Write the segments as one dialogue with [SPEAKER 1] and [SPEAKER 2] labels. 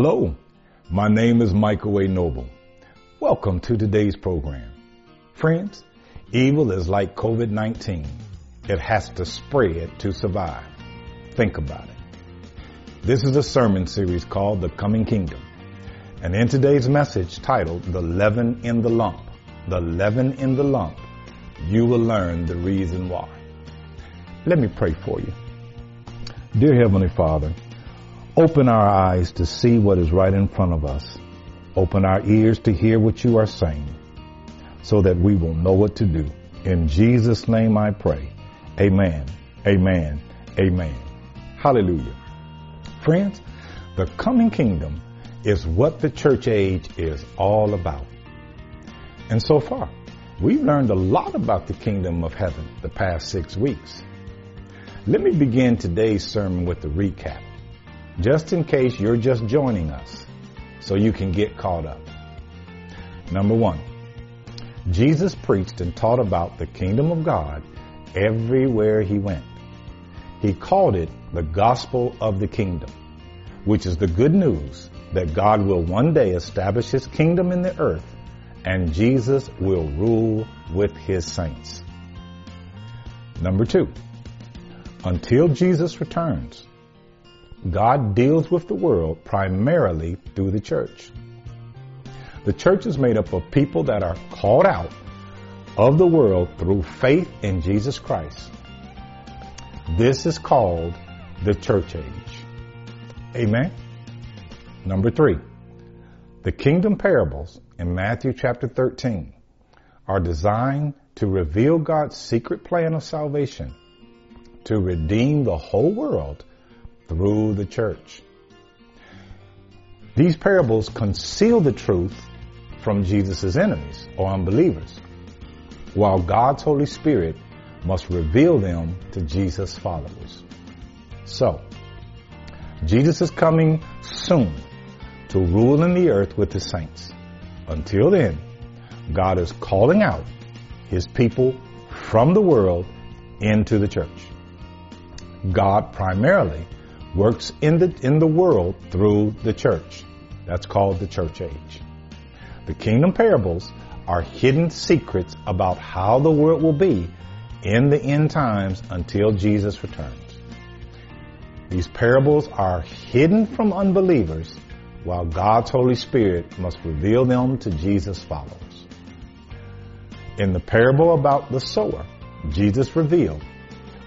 [SPEAKER 1] Hello, my name is Michael A. Noble. Welcome to today's program. Friends, evil is like COVID-19. It has to spread to survive. Think about it. This is a sermon series called The Coming Kingdom. And in today's message titled The Leaven in the Lump, The Leaven in the Lump, you will learn the reason why. Let me pray for you. Dear Heavenly Father, open our eyes to see what is right in front of us. Open our ears to hear what you are saying so that we will know what to do. In Jesus' name I pray. Amen. Amen. Amen. Hallelujah. Friends, the coming kingdom is what the church age is all about. And so far, we've learned a lot about the kingdom of heaven the past six weeks. Let me begin today's sermon with a recap, just in case you're just joining us, so you can get caught up. Number one, Jesus preached and taught about the kingdom of God everywhere he went. He called it the gospel of the kingdom, which is the good news that God will one day establish his kingdom in the earth and Jesus will rule with his saints. Number two, until Jesus returns, God deals with the world primarily through the church. The church is made up of people that are called out of the world through faith in Jesus Christ. This is called the church age. Amen. Number three, the kingdom parables in Matthew chapter 13 are designed to reveal God's secret plan of salvation to redeem the whole world through the church. These parables conceal the truth from Jesus' enemies or unbelievers, while God's Holy Spirit must reveal them to Jesus' followers. So, Jesus is coming soon to rule in the earth with the saints. Until then, God is calling out his people from the world into the church. God primarily works in the, in the world through the church. That's called the church age. The kingdom parables are hidden secrets about how the world will be in the end times until Jesus returns. These parables are hidden from unbelievers while God's Holy Spirit must reveal them to Jesus' followers. In the parable about the sower, Jesus revealed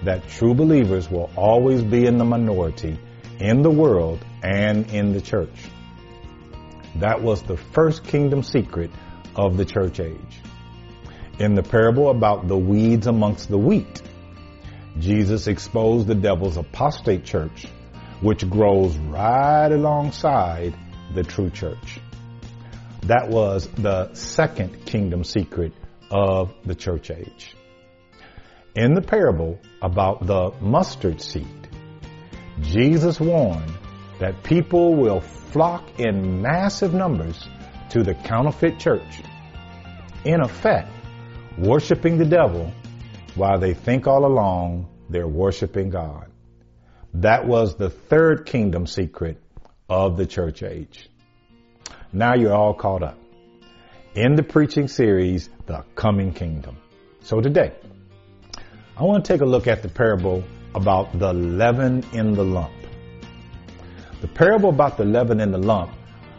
[SPEAKER 1] that true believers will always be in the minority in the world and in the church. That was the first kingdom secret of the church age. In the parable about the weeds amongst the wheat, Jesus exposed the devil's apostate church, which grows right alongside the true church. That was the second kingdom secret of the church age in the parable about the mustard seed, Jesus warned that people will flock in massive numbers to the counterfeit church, in effect, worshiping the devil while they think all along they're worshiping God. That was the third kingdom secret of the church age. Now you're all caught up in the preaching series, The Coming Kingdom. So today, I want to take a look at the parable about the leaven in the lump. The parable about the leaven in the lump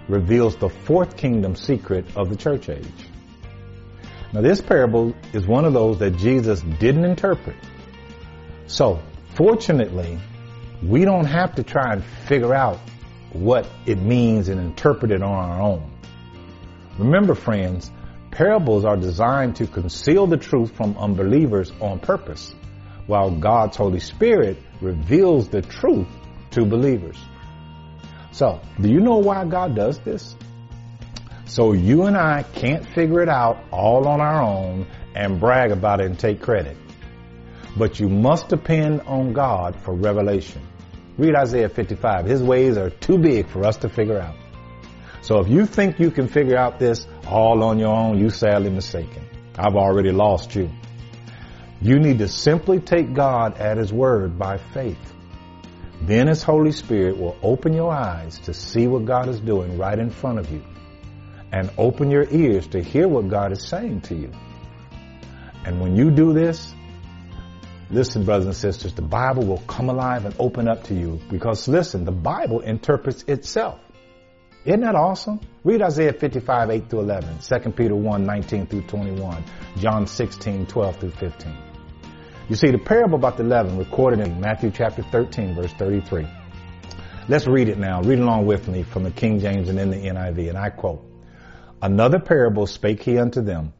[SPEAKER 1] reveals the fourth kingdom secret of the church age. Now this parable is one of those that Jesus didn't interpret. So fortunately, we don't have to try and figure out what it means and interpret it on our own. Remember friends, Parables are designed to conceal the truth from unbelievers on purpose, while God's Holy Spirit reveals the truth to believers. So, do you know why God does this? So you and I can't figure it out all on our own and brag about it and take credit. But you must depend on God for revelation. Read Isaiah 55. His ways are too big for us to figure out. So if you think you can figure out this all on your own, you sadly mistaken. I've already lost you. You need to simply take God at His word by faith. Then His Holy Spirit will open your eyes to see what God is doing right in front of you and open your ears to hear what God is saying to you. And when you do this, listen, brothers and sisters, the Bible will come alive and open up to you because listen, the Bible interprets itself. Isn't that awesome? Read Isaiah 55, 8 through 11, 2 Peter 1, 19 through 21, John 16, 12 through 15. You see, the parable about the leaven recorded in Matthew chapter 13, verse 33. Let's read it now. Read along with me from the King James and in the NIV, and I quote, Another parable spake he unto them,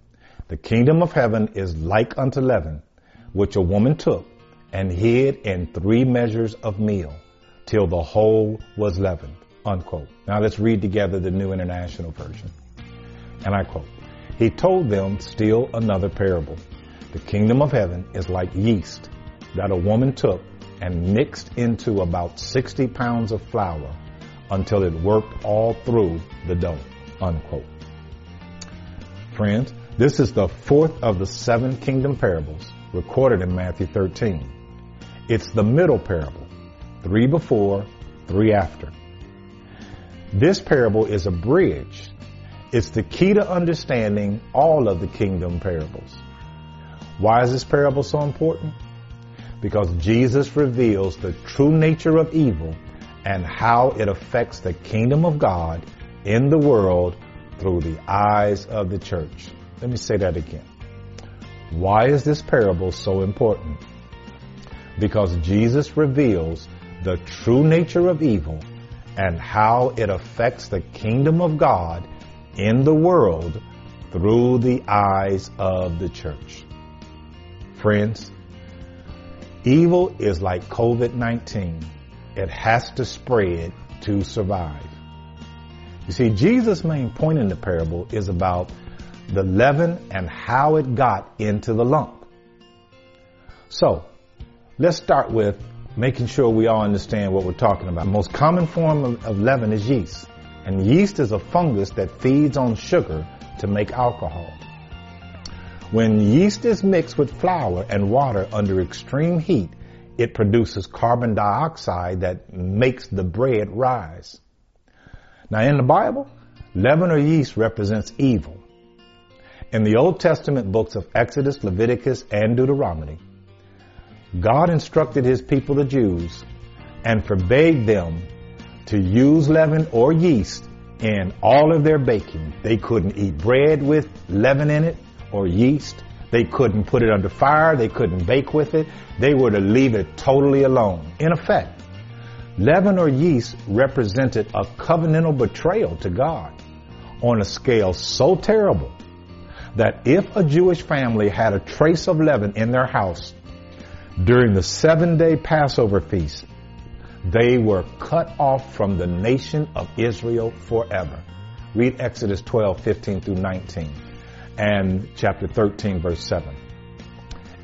[SPEAKER 1] The kingdom of heaven is like unto leaven, which a woman took and hid in three measures of meal, till the whole was leavened. Unquote. Now let's read together the New International Version. And I quote, He told them still another parable. The kingdom of heaven is like yeast that a woman took and mixed into about 60 pounds of flour until it worked all through the dough. Unquote. Friends, this is the fourth of the seven kingdom parables recorded in Matthew 13. It's the middle parable. Three before, three after. This parable is a bridge. It's the key to understanding all of the kingdom parables. Why is this parable so important? Because Jesus reveals the true nature of evil and how it affects the kingdom of God in the world through the eyes of the church. Let me say that again. Why is this parable so important? Because Jesus reveals the true nature of evil and how it affects the kingdom of God in the world through the eyes of the church. Friends, evil is like COVID-19. It has to spread to survive. You see, Jesus' main point in the parable is about the leaven and how it got into the lump. So, let's start with making sure we all understand what we're talking about. The most common form of, of leaven is yeast. And yeast is a fungus that feeds on sugar to make alcohol. When yeast is mixed with flour and water under extreme heat, it produces carbon dioxide that makes the bread rise. Now in the Bible, leaven or yeast represents evil. In the Old Testament books of Exodus, Leviticus, and Deuteronomy, God instructed his people, the Jews, and forbade them to use leaven or yeast in all of their baking. They couldn't eat bread with leaven in it or yeast. They couldn't put it under fire. They couldn't bake with it. They were to leave it totally alone. In effect, Leaven or yeast represented a covenantal betrayal to God on a scale so terrible that if a Jewish family had a trace of leaven in their house during the seven day Passover feast, they were cut off from the nation of Israel forever. Read Exodus 12, 15 through 19 and chapter 13 verse 7.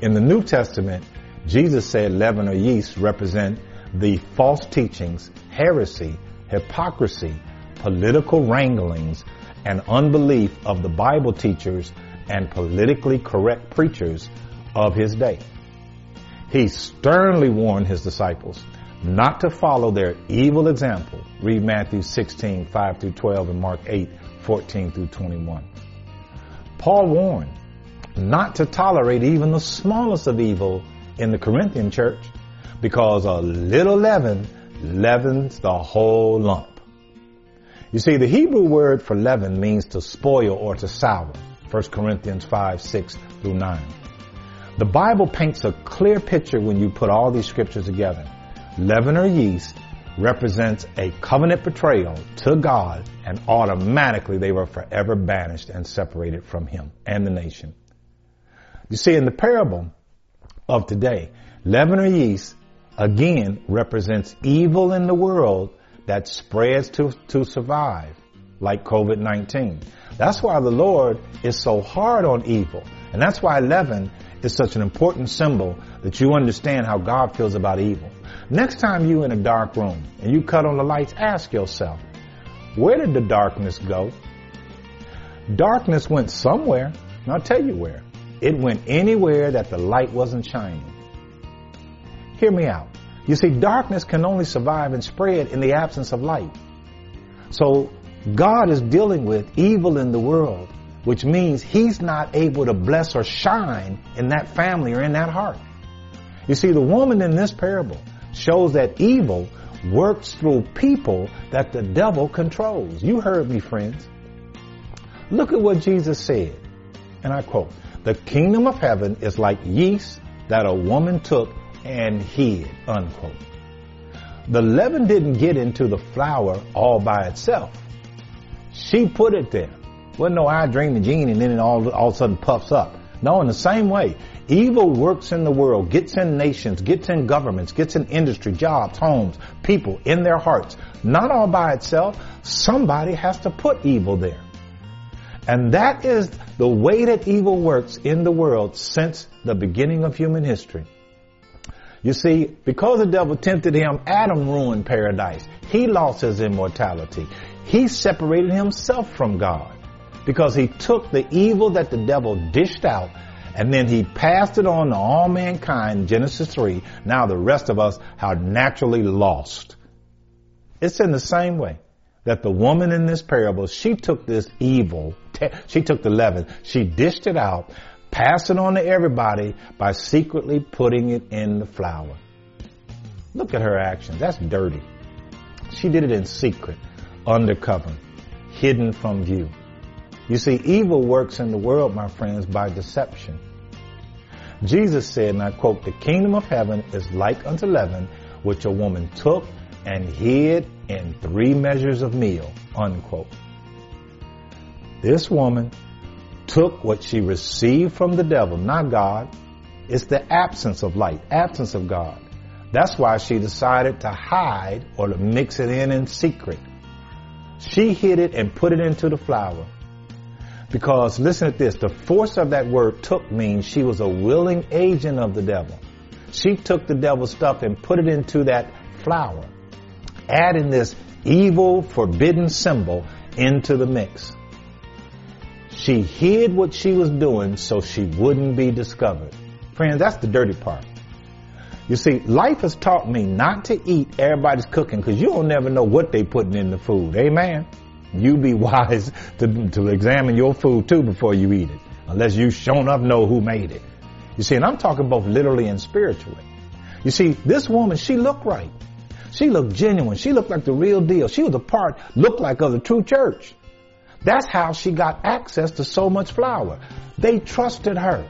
[SPEAKER 1] In the New Testament, Jesus said leaven or yeast represent the false teachings, heresy, hypocrisy, political wranglings, and unbelief of the Bible teachers and politically correct preachers of his day. He sternly warned his disciples not to follow their evil example. Read Matthew 16, 5 through 12 and Mark 8, 14 through 21. Paul warned not to tolerate even the smallest of evil in the Corinthian church because a little leaven leavens the whole lump. You see, the Hebrew word for leaven means to spoil or to sour. 1 Corinthians 5, 6 through 9. The Bible paints a clear picture when you put all these scriptures together. Leaven or yeast represents a covenant betrayal to God and automatically they were forever banished and separated from Him and the nation. You see, in the parable of today, leaven or yeast again represents evil in the world that spreads to, to survive, like COVID-19. That's why the Lord is so hard on evil. And that's why leaven is such an important symbol that you understand how God feels about evil. Next time you in a dark room and you cut on the lights, ask yourself, where did the darkness go? Darkness went somewhere, and I'll tell you where. It went anywhere that the light wasn't shining. Hear me out. You see, darkness can only survive and spread in the absence of light. So God is dealing with evil in the world, which means he's not able to bless or shine in that family or in that heart. You see, the woman in this parable shows that evil works through people that the devil controls. You heard me, friends. Look at what Jesus said. And I quote, the kingdom of heaven is like yeast that a woman took and hid, unquote. The leaven didn't get into the flour all by itself. She put it there. Well, no, I dream the gene and then it all, all of a sudden puffs up. No, in the same way, evil works in the world, gets in nations, gets in governments, gets in industry, jobs, homes, people, in their hearts. Not all by itself. Somebody has to put evil there. And that is the way that evil works in the world since the beginning of human history. You see, because the devil tempted him, Adam ruined paradise. He lost his immortality. He separated himself from God because he took the evil that the devil dished out and then he passed it on to all mankind, Genesis 3. Now the rest of us are naturally lost. It's in the same way that the woman in this parable, she took this evil, she took the leaven, she dished it out, passed it on to everybody by secretly putting it in the flour. Look at her actions. That's dirty. She did it in secret, undercover, hidden from view. You see, evil works in the world, my friends, by deception. Jesus said, and I quote, the kingdom of heaven is like unto leaven, which a woman took and hid in three measures of meal, unquote. This woman took what she received from the devil, not God. It's the absence of light, absence of God. That's why she decided to hide or to mix it in in secret. She hid it and put it into the flour. Because listen to this, the force of that word took means she was a willing agent of the devil. She took the devil's stuff and put it into that flour, adding this evil, forbidden symbol into the mix. She hid what she was doing so she wouldn't be discovered. Friends, that's the dirty part. You see, life has taught me not to eat everybody's cooking because you don't never know what they putting in the food. Amen. You be wise to, to examine your food too before you eat it, unless you sure up know who made it. You see, and I'm talking both literally and spiritually. You see, this woman, she looked right. She looked genuine. She looked like the real deal. She was a part, looked like of the true church. That's how she got access to so much flour. They trusted her.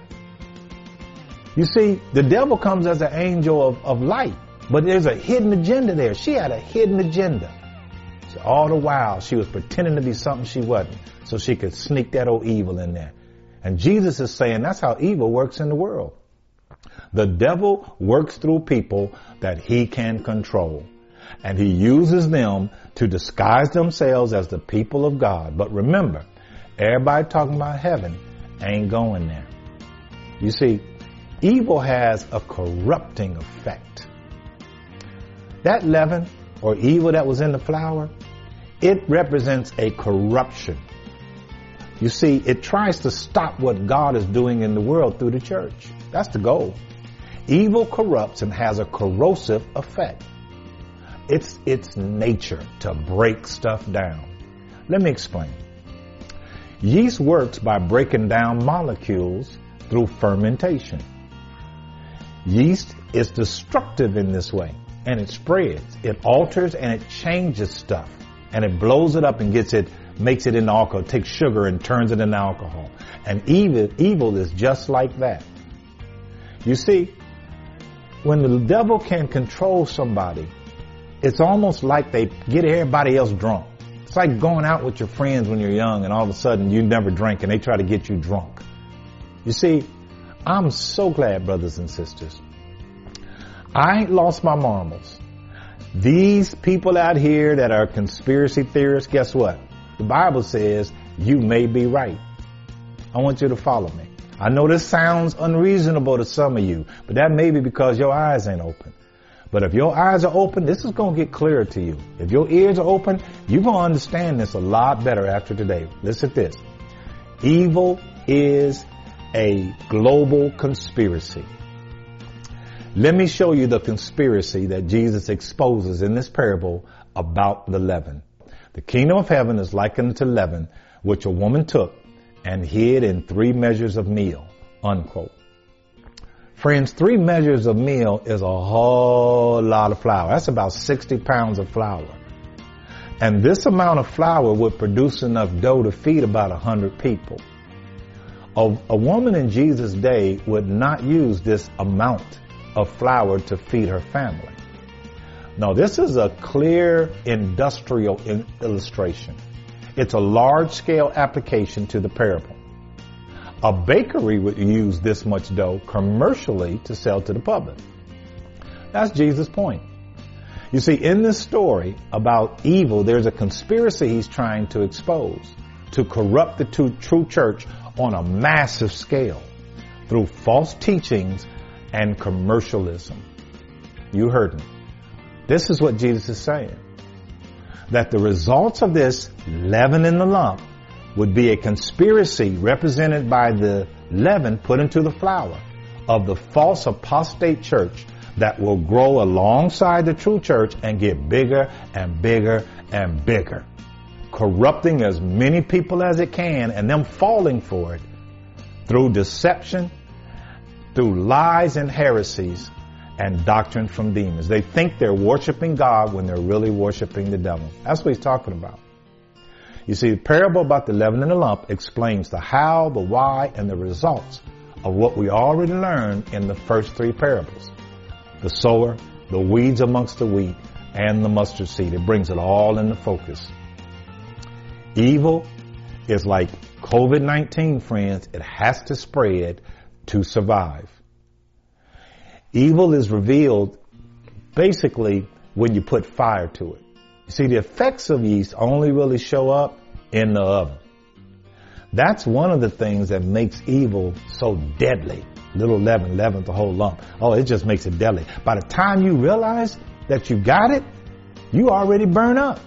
[SPEAKER 1] You see, the devil comes as an angel of, of light, but there's a hidden agenda there. She had a hidden agenda. All the while, she was pretending to be something she wasn't, so she could sneak that old evil in there. And Jesus is saying that's how evil works in the world. The devil works through people that he can control. And he uses them to disguise themselves as the people of God. But remember, everybody talking about heaven ain't going there. You see, evil has a corrupting effect. That leaven or evil that was in the flour, it represents a corruption. You see, it tries to stop what God is doing in the world through the church. That's the goal. Evil corrupts and has a corrosive effect. It's its nature to break stuff down. Let me explain. Yeast works by breaking down molecules through fermentation. Yeast is destructive in this way and it spreads. It alters and it changes stuff and it blows it up and gets it, makes it into alcohol, takes sugar and turns it into alcohol. And evil, evil is just like that. You see, when the devil can control somebody, it's almost like they get everybody else drunk. It's like going out with your friends when you're young and all of a sudden you never drink and they try to get you drunk. You see, I'm so glad, brothers and sisters. I ain't lost my marbles. These people out here that are conspiracy theorists, guess what? The Bible says you may be right. I want you to follow me. I know this sounds unreasonable to some of you, but that may be because your eyes ain't open. But if your eyes are open, this is going to get clearer to you. If your ears are open, you're going to understand this a lot better after today. Listen to this. Evil is a global conspiracy. Let me show you the conspiracy that Jesus exposes in this parable about the leaven. The kingdom of heaven is likened to leaven, which a woman took and hid in three measures of meal. Unquote. Friends, three measures of meal is a whole lot of flour. That's about 60 pounds of flour. And this amount of flour would produce enough dough to feed about 100 people. A, a, woman in Jesus' day would not use this amount of flour to feed her family. Now, this is a clear industrial in illustration. It's a large scale application to the parable. A bakery would use this much dough commercially to sell to the public. That's Jesus' point. You see, in this story about evil, there's a conspiracy he's trying to expose to corrupt the true church on a massive scale through false teachings and commercialism. You heard me. This is what Jesus is saying. That the results of this leaven in the lump would be a conspiracy represented by the leaven put into the flour of the false apostate church that will grow alongside the true church and get bigger and bigger and bigger, corrupting as many people as it can and them falling for it through deception, through lies and heresies and doctrine from demons. They think they're worshiping God when they're really worshiping the devil. That's what he's talking about. You see, the parable about the leaven and the lump explains the how, the why, and the results of what we already learned in the first three parables. The sower, the weeds amongst the wheat, and the mustard seed. It brings it all into focus. Evil is like COVID-19, friends. It has to spread to survive. Evil is revealed basically when you put fire to it. You see, the effects of yeast only really show up in the oven. That's one of the things that makes evil so deadly. Little leaven, leaven the whole lump. Oh, it just makes it deadly. By the time you realize that you got it, you already burn up.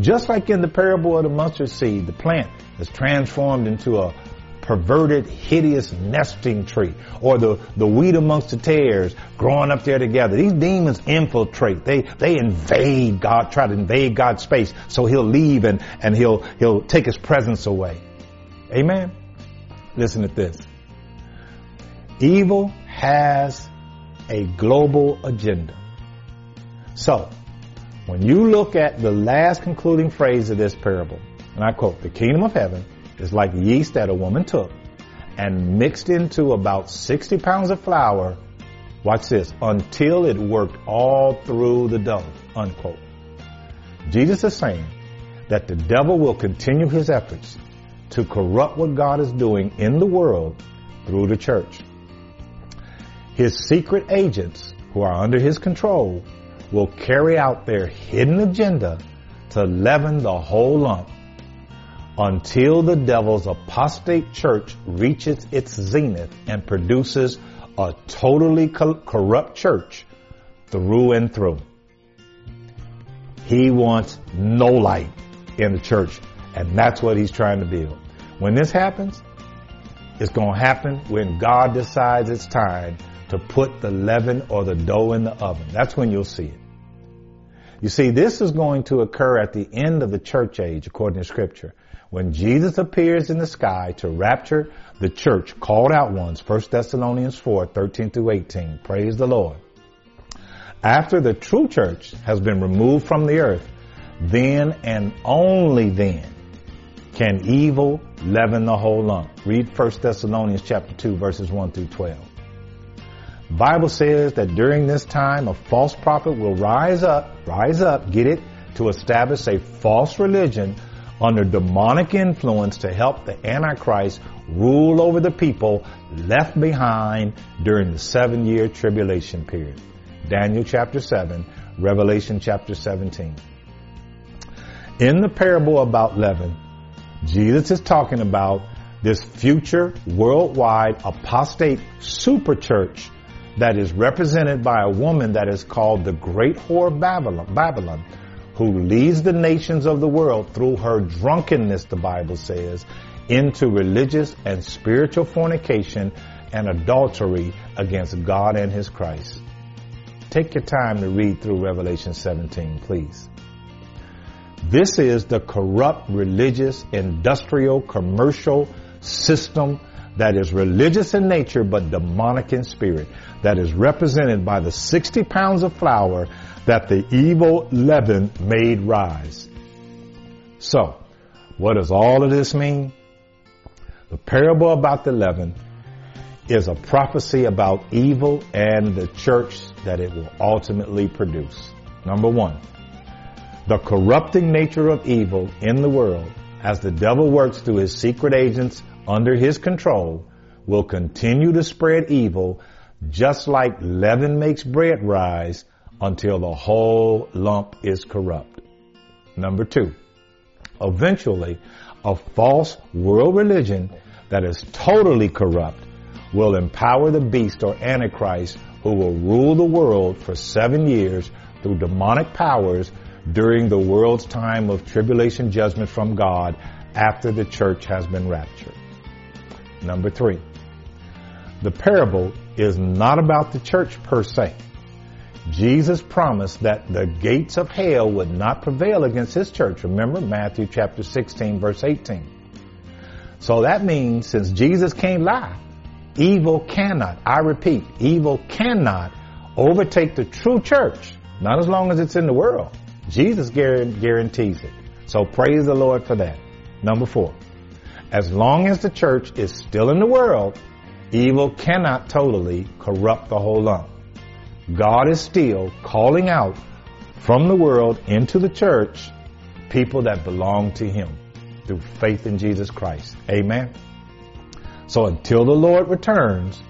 [SPEAKER 1] Just like in the parable of the mustard seed, the plant is transformed into a perverted, hideous nesting tree, or the, the wheat amongst the tares growing up there together. These demons infiltrate. They, they invade God, try to invade God's space. So he'll leave and, and he'll, he'll take his presence away. Amen. Listen to this. Evil has a global agenda. So, when you look at the last concluding phrase of this parable, and I quote, the kingdom of heaven is like yeast that a woman took and mixed into about 60 pounds of flour, watch this, until it worked all through the dough, unquote. Jesus is saying that the devil will continue his efforts to corrupt what God is doing in the world through the church. His secret agents who are under his control will carry out their hidden agenda to leaven the whole lump until the devil's apostate church reaches its zenith and produces a totally corrupt church through and through. He wants no light in the church, and that's what he's trying to build. When this happens, it's going to happen when God decides it's time to put the leaven or the dough in the oven. That's when you'll see it. You see, this is going to occur at the end of the church age, according to scripture when Jesus appears in the sky to rapture the church, called out ones, 1 Thessalonians 4, 13 through 18. Praise the Lord. After the true church has been removed from the earth, then and only then can evil leaven the whole lump. Read 1 Thessalonians chapter 2 verses 1 through 12. Bible says that during this time a false prophet will rise up, rise up, get it, to establish a false religion under demonic influence to help the Antichrist rule over the people left behind during the seven year tribulation period. Daniel chapter 7, Revelation chapter 17. In the parable about leaven, Jesus is talking about this future worldwide apostate super church that is represented by a woman that is called the Great Whore Babylon, Babylon who leads the nations of the world through her drunkenness, the Bible says, into religious and spiritual fornication and adultery against God and His Christ. Take your time to read through Revelation 17, please. This is the corrupt religious, industrial, commercial system that is religious in nature but demonic in spirit, that is represented by the 60 pounds of flour that the evil leaven made rise. So, what does all of this mean? The parable about the leaven is a prophecy about evil and the church that it will ultimately produce. Number one, the corrupting nature of evil in the world as the devil works through his secret agents under his control will continue to spread evil just like leaven makes bread rise until the whole lump is corrupt. Number two, eventually a false world religion that is totally corrupt will empower the beast or antichrist who will rule the world for seven years through demonic powers during the world's time of tribulation judgment from God after the church has been raptured. Number three, the parable is not about the church per se. Jesus promised that the gates of hell would not prevail against his church. Remember Matthew chapter 16 verse 18. So that means since Jesus can't lie, evil cannot, I repeat, evil cannot overtake the true church. Not as long as it's in the world. Jesus guarantees it. So praise the Lord for that. Number four. As long as the church is still in the world, evil cannot totally corrupt the whole lump. God is still calling out from the world into the church people that belong to Him through faith in Jesus Christ. Amen. So until the Lord returns,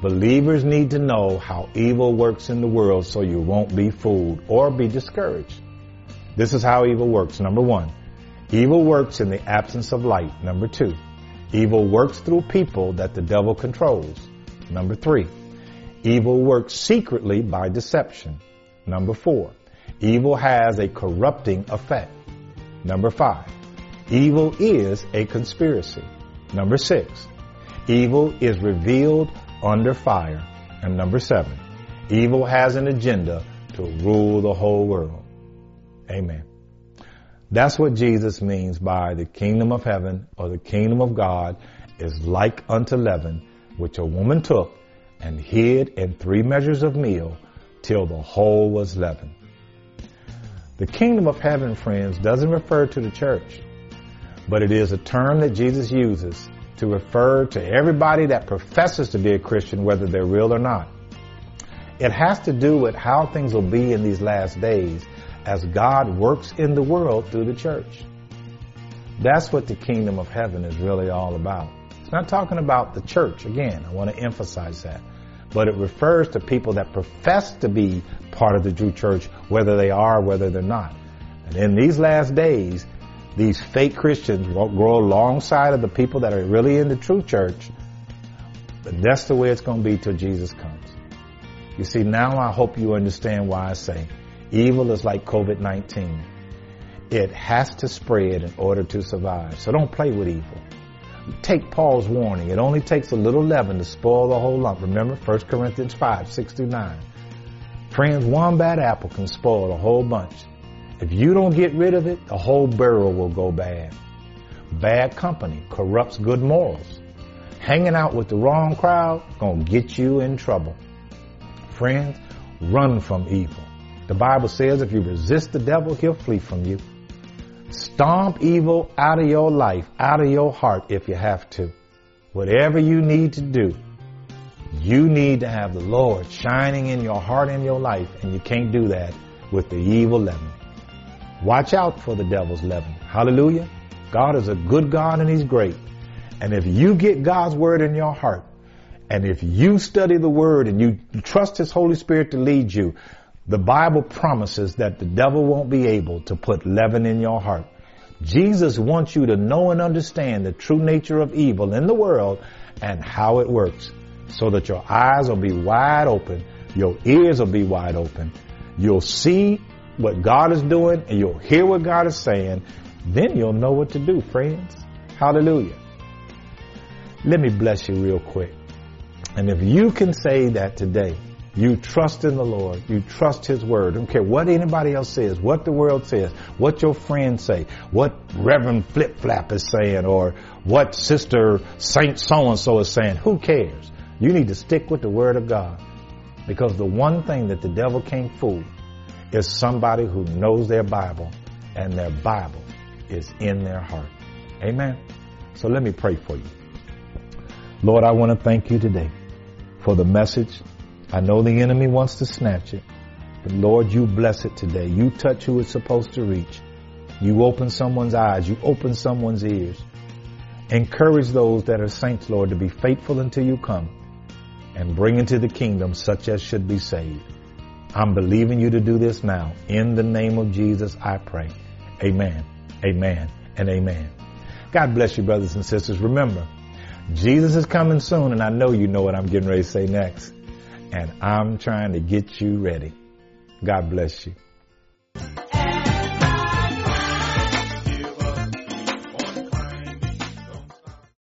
[SPEAKER 1] believers need to know how evil works in the world so you won't be fooled or be discouraged. This is how evil works. Number one, Evil works in the absence of light. Number two, evil works through people that the devil controls. Number three, evil works secretly by deception. Number four, evil has a corrupting effect. Number five, evil is a conspiracy. Number six, evil is revealed under fire. And number seven, evil has an agenda to rule the whole world. Amen. That's what Jesus means by the kingdom of heaven or the kingdom of God is like unto leaven, which a woman took and hid in three measures of meal till the whole was leavened. The kingdom of heaven, friends, doesn't refer to the church, but it is a term that Jesus uses to refer to everybody that professes to be a Christian, whether they're real or not. It has to do with how things will be in these last days as God works in the world through the church. That's what the kingdom of heaven is really all about. It's not talking about the church. Again, I want to emphasize that. But it refers to people that profess to be part of the true church, whether they are, whether they're not. And in these last days, these fake Christians will grow alongside of the people that are really in the true church. But that's the way it's going to be till Jesus comes. You see, now I hope you understand why I say Evil is like COVID-19. It has to spread in order to survive. So don't play with evil. Take Paul's warning. It only takes a little leaven to spoil the whole lump. Remember 1 Corinthians 5, 6 through 9. Friends, one bad apple can spoil a whole bunch. If you don't get rid of it, the whole barrel will go bad. Bad company corrupts good morals. Hanging out with the wrong crowd gonna get you in trouble. Friends, run from evil. The Bible says if you resist the devil, he'll flee from you. Stomp evil out of your life, out of your heart if you have to. Whatever you need to do, you need to have the Lord shining in your heart and your life, and you can't do that with the evil leaven. Watch out for the devil's leaven. Hallelujah. God is a good God and He's great. And if you get God's word in your heart, and if you study the word and you trust His Holy Spirit to lead you, the Bible promises that the devil won't be able to put leaven in your heart. Jesus wants you to know and understand the true nature of evil in the world and how it works so that your eyes will be wide open, your ears will be wide open. You'll see what God is doing and you'll hear what God is saying. Then you'll know what to do, friends. Hallelujah. Let me bless you real quick. And if you can say that today, you trust in the Lord. You trust His Word. Don't care what anybody else says, what the world says, what your friends say, what Reverend Flip Flap is saying, or what Sister Saint so and so is saying. Who cares? You need to stick with the Word of God. Because the one thing that the devil can't fool is somebody who knows their Bible and their Bible is in their heart. Amen. So let me pray for you. Lord, I want to thank you today for the message I know the enemy wants to snatch it, but Lord, you bless it today. You touch who it's supposed to reach. You open someone's eyes. You open someone's ears. Encourage those that are saints, Lord, to be faithful until you come and bring into the kingdom such as should be saved. I'm believing you to do this now. In the name of Jesus, I pray. Amen, amen, and amen. God bless you, brothers and sisters. Remember, Jesus is coming soon, and I know you know what I'm getting ready to say next and I'm trying to get you ready. God bless you.